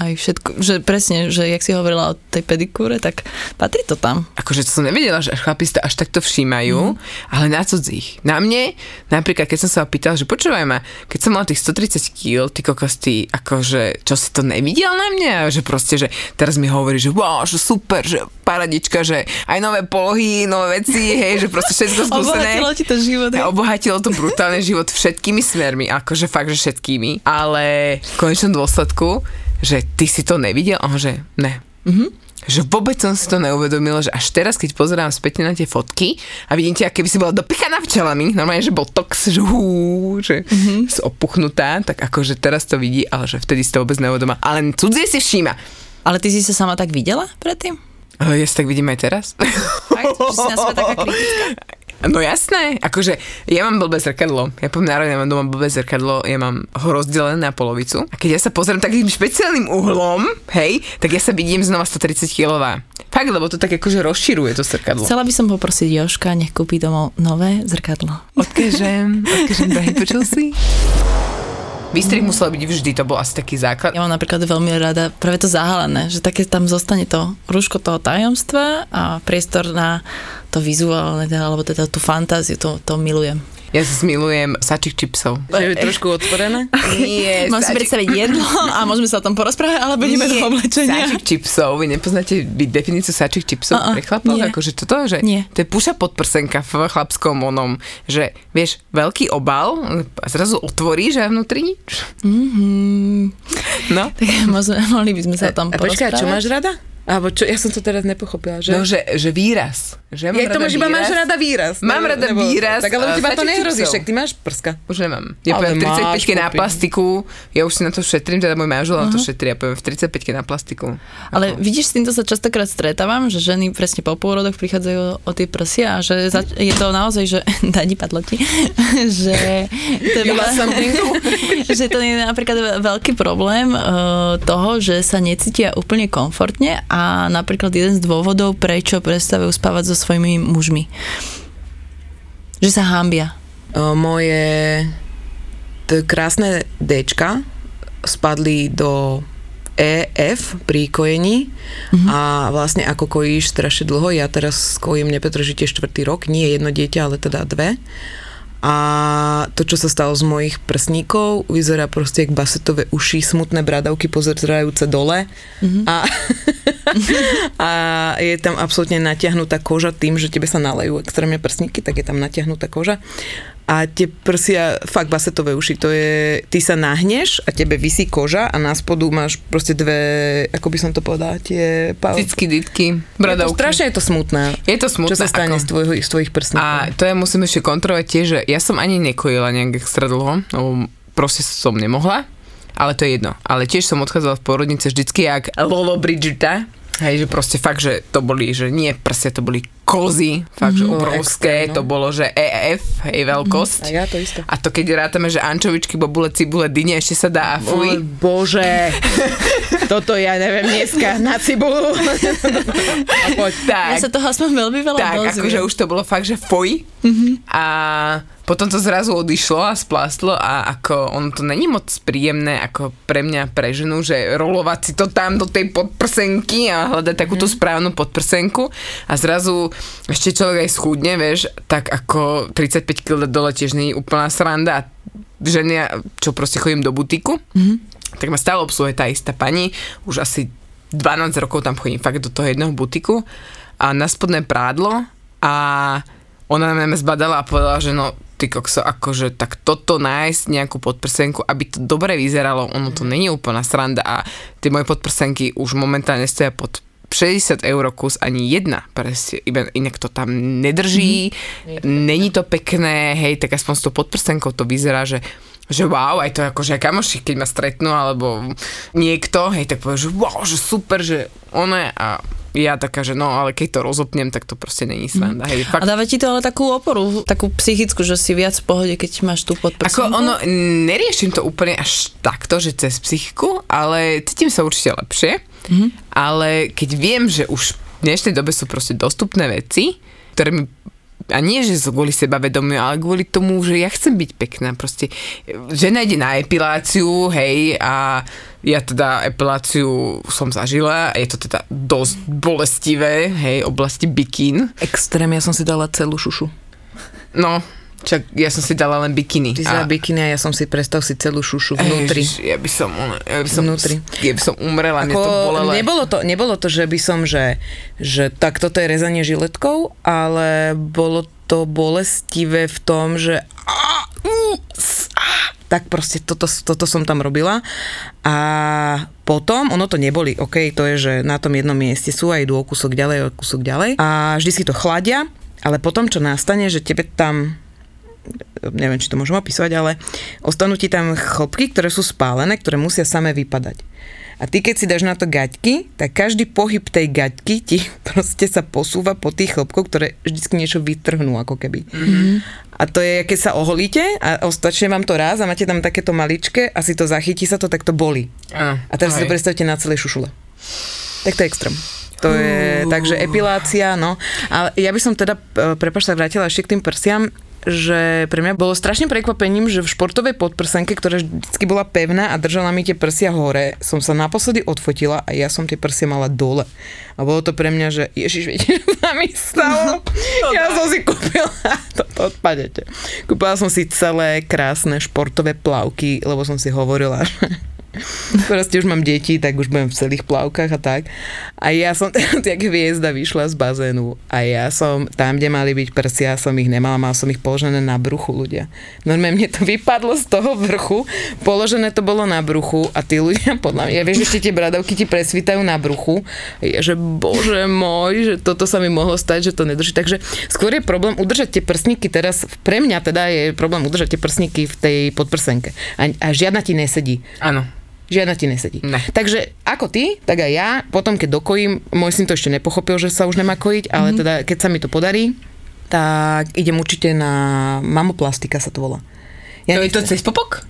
D: Aj všetko, že presne, že jak si hovorila o tej pedikúre, tak patrí to tam.
C: akože to som nevedela, že chlapi to až takto všímajú, mm. ale na cudzích. Na mne, napríklad, keď som sa opýtal, že počúvaj ma, keď som mala tých 130 kg, ty kokos, ty, akože, čo si to nevidel na mňa? Že proste, že teraz mi hovorí, že wow, že super, že paradička, že aj nové polohy, nové veci, hej, že proste všetko [laughs] skúsené.
D: Obohatilo ti to život.
C: A obohatilo to brutálne život všetkými smermi, akože fakt, že všetkými. Ale v konečnom dôsledku, že ty si to nevidel? On že ne. Mm-hmm. Že vôbec som si to neuvedomila, že až teraz, keď pozerám späť na tie fotky a vidím ťa, keby si bola dopichaná včelami, normálne, že bol tox, že hú, že mm-hmm. opuchnutá, tak akože teraz to vidí, ale že vtedy si to vôbec neuvedomila. Ale cudzie si všíma.
D: Ale ty si sa sama tak videla predtým?
C: Ja si tak vidím aj teraz.
D: Fakt? Že si na seba taká kritická? [laughs]
C: No jasné, akože ja mám blbé zrkadlo. Ja poviem národne, ja mám doma blbé zrkadlo, ja mám ho rozdelené na polovicu. A keď ja sa pozriem takým špeciálnym uhlom, hej, tak ja sa vidím znova 130 kg. Fakt, lebo to tak akože rozširuje to zrkadlo.
D: Chcela by som poprosiť Joška, nech kúpi domov nové zrkadlo.
C: Odkážem, odkážem, drahý, počul si? Výstrih musel byť vždy, to bol asi taký základ.
D: Ja mám napríklad veľmi rada práve to zahalené, že také tam zostane to rúško toho tajomstva a priestor na to vizuálne, alebo teda tú fantáziu, to, to milujem.
C: Ja sa zmilujem sačik čipsov.
B: Že je trošku otvorené?
C: Nie, [laughs]
D: Mám si predstaviť jedlo [laughs] a môžeme sa o tom porozprávať, alebo ideme do oblečenia.
C: Sačik čipsov, vy nepoznáte definíciu sačik čipsov
D: Uh-uh,
C: pre chlapov?
D: nie.
C: Akože toto, že
D: Nie.
C: to je puša podprsenka v chlapskom onom, že vieš, veľký obal a zrazu otvoríš a vnútri nič.
D: Mm-hmm.
C: No.
D: Tak môžeme, mohli by sme sa o tom
B: A počkaj,
D: porozprávať.
B: čo máš rada? Alebo čo, ja som to teraz nepochopila, že?
C: No, že, že výraz. Že mám
B: ja to
C: rada
B: máš iba máš
C: výraz.
B: rada výraz.
C: Mám
B: Nebo-
C: rada
B: nebo-
C: výraz,
B: Tak ale
C: a
B: teba to nehrozí, však ty máš prska.
C: Už nemám. Ja poviem v 35
B: máš,
C: na plastiku, ja už si na to šetrím, teda môj manžel na to šetrí, ja poviem v 35 na plastiku.
D: Ale vidíš, s týmto sa častokrát stretávam, že ženy presne po pôrodoch prichádzajú o tie prsia a že zač- je to naozaj, že [laughs] Dani padlo ti, [laughs] že to [laughs] že to je napríklad veľký problém uh, toho, že sa necítia úplne komfortne a napríklad jeden z dôvodov, prečo prestávajú spávať so svojimi mužmi. Že sa hambia.
B: O, moje t- krásne Dčka spadli do EF pri kojení mm-hmm. a vlastne ako kojíš strašne dlho, ja teraz kojím nepretržite štvrtý rok, nie jedno dieťa, ale teda dve. A to, čo sa stalo z mojich prsníkov, vyzerá proste jak basetové uši, smutné bradavky pozerajúce dole. Mm-hmm. A, [laughs] a je tam absolútne natiahnutá koža tým, že tebe sa nalejú extrémne prsníky, tak je tam natiahnutá koža. A tie prsia, fakt basetové uši, to je, ty sa nahneš a tebe vysí koža a na spodu máš proste dve, ako by som to povedala, tie... Pa-
C: Cicky, ditky,
B: je to,
C: bradavky.
B: strašne je to smutné.
C: Je to smutné.
B: Čo sa stane
C: ako-
B: z, tvojho, z tvojich prsníkov?
C: A to ja musím ešte kontrolovať tiež, že ja som ani nekojila nejak extra dlho, lebo proste som nemohla, ale to je jedno. Ale tiež som odchádzala v porodnice vždycky jak Lolo Bridgeta, Hej, že proste fakt, že to boli, že nie prsia, to boli kozy, fakt, že obrovské,
B: extrém, no.
C: to bolo, že EF, hej, veľkosť.
B: A ja to isté.
C: A to keď rátame, že ančovičky, bobule, cibule, dyne, ešte sa dá a fuj.
B: bože, [laughs] toto ja neviem dneska na cibulu. [laughs] A poď.
C: Tak,
D: Ja sa toho aspoň veľmi veľa
C: tak
D: dozviem.
C: akože už to bolo fakt, že fuj. A potom to zrazu odišlo a splástlo a ako ono to není moc príjemné ako pre mňa, pre ženu, že rolovať si to tam do tej podprsenky a hľadať takúto správnu podprsenku. A zrazu ešte človek aj schudne, vieš, tak ako 35 kg dole tiež nie je úplná sranda. A ženy, čo proste chodím do butiku, tak ma stále obsluhuje tá istá pani, už asi 12 rokov tam chodím fakt do toho jedného butiku. A na spodné prádlo a ona na mňa zbadala a povedala, že no ty kokso, akože tak toto nájsť nejakú podprsenku, aby to dobre vyzeralo, ono to není úplná sranda a tie moje podprsenky už momentálne stoja pod 60 eur kus ani jedna presne, iba inak to tam nedrží, není to pekné, hej, tak aspoň s tou podprstenkou to vyzerá, že že wow, aj to ako, že aj kamoši, keď ma stretnú, alebo niekto, hej, tak povie, že wow, že super, že one a ja taká, že no, ale keď to rozopnem, tak to proste není sranda. Hej,
D: A
C: fakt,
D: dáva ti to ale takú oporu, takú psychickú, že si viac v pohode, keď máš tú
C: ako
D: podprsenku?
C: ono, neriešim to úplne až takto, že cez psychiku, ale cítim sa určite lepšie, ale keď viem, že už v dnešnej dobe sú proste dostupné veci, ktoré mi a nie, že kvôli sebavedomiu, ale kvôli tomu, že ja chcem byť pekná. Proste žena ide na epiláciu, hej, a ja teda epiláciu som zažila, je to teda dosť bolestivé, hej, oblasti bikín.
B: Extrém, ja som si dala celú šušu.
C: No, čak ja som si dala len bikiny.
B: Ty si dala bikini a ja som si, predstav si celú šušu vnútri.
C: Ježiš, ja by som, ja by som,
B: Vnútri.
C: ja by som umrela, mne to
B: Ako,
C: bolelo.
B: nebolo, to, nebolo to, že by som, že, že tak toto je rezanie žiletkou, ale bolo to bolestivé v tom, že a, u, s, a, tak proste toto, toto som tam robila a potom, ono to neboli, ok, to je, že na tom jednom mieste sú aj idú o kúsok ďalej, o kúsok ďalej a vždy si to chladia, ale potom, čo nastane, že tebe tam neviem, či to môžem opísať, ale ostanú ti tam chlopky, ktoré sú spálené, ktoré musia samé vypadať. A ty, keď si dáš na to gaťky, tak každý pohyb tej gaťky ti [laughs] proste sa posúva po tých chlopkoch, ktoré vždycky niečo vytrhnú, ako keby. Mm-hmm. A to je, keď sa oholíte a ostatne vám to raz a máte tam takéto maličké a si to zachytí sa to, tak to boli.
C: Áno,
B: A teraz si to predstavte na celej šušule. Tak to je extrém. To je, takže epilácia, no. Ale ja by som teda, e, prepáč, sa vrátila ešte k tým prsiam, že pre mňa bolo strašným prekvapením, že v športovej podprsenke, ktorá vždy bola pevná a držala mi tie prsia hore, som sa naposledy odfotila a ja som tie prsia mala dole. A bolo to pre mňa, že ježiš, viete, čo sa mi stalo? ja som si kúpila, [laughs] toto odpadete. Kúpila som si celé krásne športové plavky, lebo som si hovorila, že [laughs] Proste už mám deti, tak už budem v celých plavkách a tak. A ja som [laughs] jak hviezda vyšla z bazénu a ja som tam, kde mali byť prsia, som ich nemala, mal som ich položené na bruchu ľudia. Normálne mne to vypadlo z toho vrchu, položené to bolo na bruchu a tí ľudia podľa mňa, ja vieš, ešte tie bradavky ti presvítajú na bruchu, je, že bože môj, že toto sa mi mohlo stať, že to nedrží. Takže skôr je problém udržať tie prsníky teraz, pre mňa teda je problém udržať tie prsníky v tej podprsenke. A, a žiadna ti nesedí.
C: Áno.
B: Žiadna ti nesedí.
C: Ne.
B: Takže ako ty, tak aj ja, potom keď dokojím, môj syn to ešte nepochopil, že sa už nemá kojiť, ale teda keď sa mi to podarí, tak idem určite na mamoplastika sa to volá. Ja
C: To je to
B: nechcem-
C: cez popok?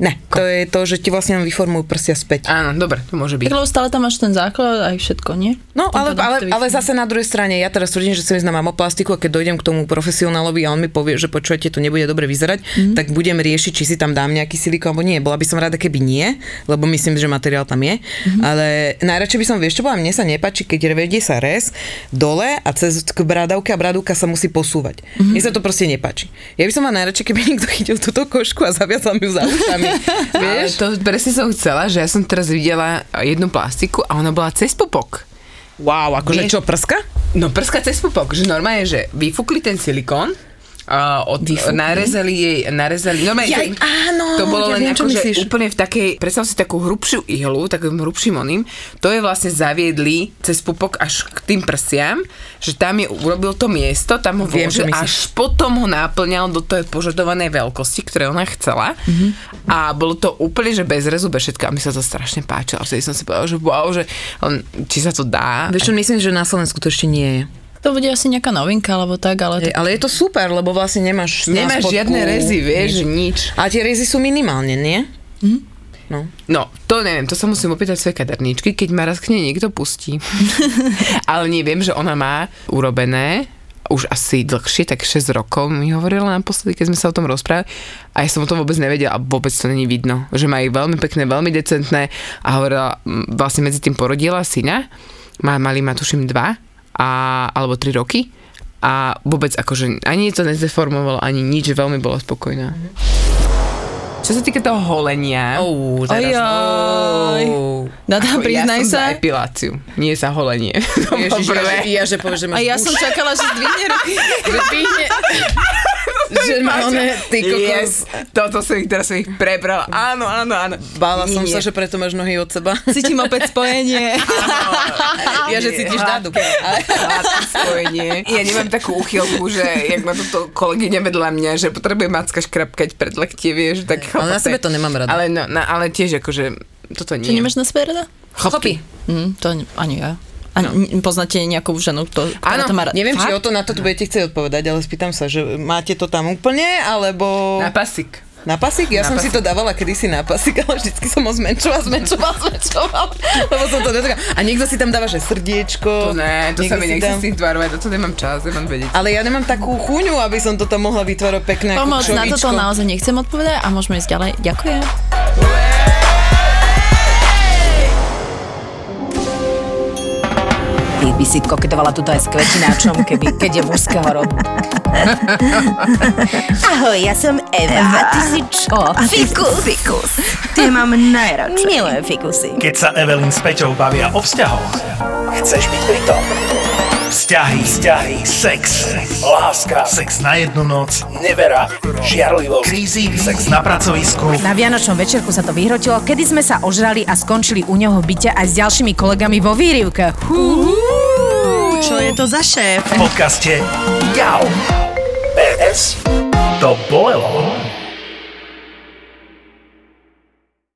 B: Ne, to je to, že ti vlastne vyformujú prsia späť.
C: Áno, dobre, to môže byť.
D: Tak lebo stále tam máš ten základ aj všetko, nie?
B: No, ale, ale, ale zase na druhej strane, ja teraz tvrdím, že chcem ísť na mamoplastiku a keď dojdem k tomu profesionálovi a on mi povie, že počujete, to nebude dobre vyzerať, mm. tak budem riešiť, či si tam dám nejaký silikón alebo nie. Bola by som rada, keby nie, lebo myslím, že materiál tam je. Mm. Ale najradšej by som, vieš čo bola, mne sa nepáči, keď vedie sa res dole a cez k bradavke a bradavka sa musí posúvať. Mm. Mne sa to proste nepáči. Ja by som mala najradšej, keby [laughs] niekto chytil túto košku a zaviazal mi ju za ušami. [laughs]
C: Ale
B: vieš?
C: to presne som chcela, že ja som teraz videla jednu plastiku a ona bola cez popok.
B: Wow, akože
C: Vieš-
B: čo, prska?
C: No prska cez popok, že normálne, že vyfúkli ten silikón, a od, narezali jej, narezali, normálne,
B: Jaj, áno,
C: to bolo
B: ja
C: len
B: viem,
C: akože
B: myslíš.
C: úplne v takej, predstav si takú hrubšiu ihlu, takým hrubším oným, to je vlastne zaviedli cez pupok až k tým prsiam, že tam je urobil to miesto, tam ho
B: Viem,
C: vložil, až potom ho náplňal do tej požadovanej veľkosti, ktoré ona chcela
B: Mhm.
C: a bolo to úplne, že bez rezu, bez všetka a mi sa to strašne páčilo, a vtedy som si povedala, že wow, že či sa to dá.
B: Vieš čo, myslím, že na Slovensku to ešte nie je.
D: To bude asi nejaká novinka, alebo tak, ale
B: Hej, ale je to super, lebo vlastne nemáš
C: Nemáš
B: spodku
C: žiadne rezy, vieš,
B: nič.
C: nič.
B: A tie rezy sú minimálne, nie? No.
C: No, to neviem, to sa musím opýtať svojej kaderníčky, keď ma raz k nej niekto pustí. [laughs] Ale neviem, že ona má urobené už asi dlhšie, tak 6 rokov mi hovorila naposledy, keď sme sa o tom rozprávali a ja som o tom vôbec nevedela a vôbec to není vidno. Že má ich veľmi pekné, veľmi decentné a hovorila, vlastne medzi tým porodila syna, má, mali ma tuším dva a, alebo 3 roky a vôbec akože ani to nezdeformovalo, ani nič, že veľmi bola spokojná. Čo sa týka toho holenia,
B: Oh,
D: Ojoj. Dada,
C: Ako
D: priznaj
C: ja som
D: sa.
C: za epiláciu, nie za holenie. [laughs]
B: Ježiš, ja, že, ja, že povieš, že máš
D: A ja som čakala, že zdvihne ruky.
B: Že dvihne, [laughs] že ma one, ty kokos,
C: Yes, toto som ich, teraz som ich prebral. Áno, áno, áno.
B: bála som
C: Nie.
B: sa, že preto máš nohy od seba.
D: Cítim opäť spojenie. [laughs]
B: ja, že cítiš dádu.
C: Hladké spojenie. Ja nemám takú uchylku, že jak ma toto kolegyňa vedľa mňa, že potrebujem macka škrapkať pred lektie, vieš, tak
B: Ale na sebe to nemám rada.
C: Ale, no, na, ale tiež akože, toto nie.
D: Čo nemáš na sebe rada?
C: Chlopy.
D: Hm, to ani- ani ja. A no. poznáte nejakú ženu, kto, ktorá
C: Áno,
D: to má rada?
B: Neviem, či
D: Fakt?
B: o to na to tu budete chcieť odpovedať, ale spýtam sa, že máte to tam úplne, alebo...
C: Na pasik.
B: Na pasík? Ja
C: Na
B: som si
C: pasík.
B: to dávala kedysi na pasík, ale vždycky som ho zmenšoval, zmenšoval, [laughs] zmenšoval. Lebo som to netrká. A niekto si tam dáva, že srdiečko.
C: To ne, to sa mi
B: si
C: nechce
B: tam-
C: tvarovať, to nemám čas, nemám vedieť.
B: Ale ja nemám takú chuňu, aby som to tam mohla vytvárať pekné
D: Pomoc, na toto naozaj nechcem odpovedať a môžeme ísť ďalej. Ďakujem.
E: By si koketovala tuto aj s kvetináčom, keby, keď je mužského rodu.
F: Ahoj, ja som Eva.
E: A ty si čo?
F: Fikus.
E: Fikus.
F: Ty mám najradšej.
E: Milujem fikusy.
G: Keď sa Evelyn s Peťou bavia o vzťahoch, chceš byť pri tom. Vzťahy, vzťahy, sex, láska, sex na jednu noc, nevera, žiarlivosť, krízy, sex na pracovisku.
E: Na Vianočnom večerku sa to vyhrotilo, kedy sme sa ožrali a skončili u neho v byte aj s ďalšími kolegami vo výrivke.
F: Čo je to za šéf?
G: V podcaste Jau. PS to bolelo.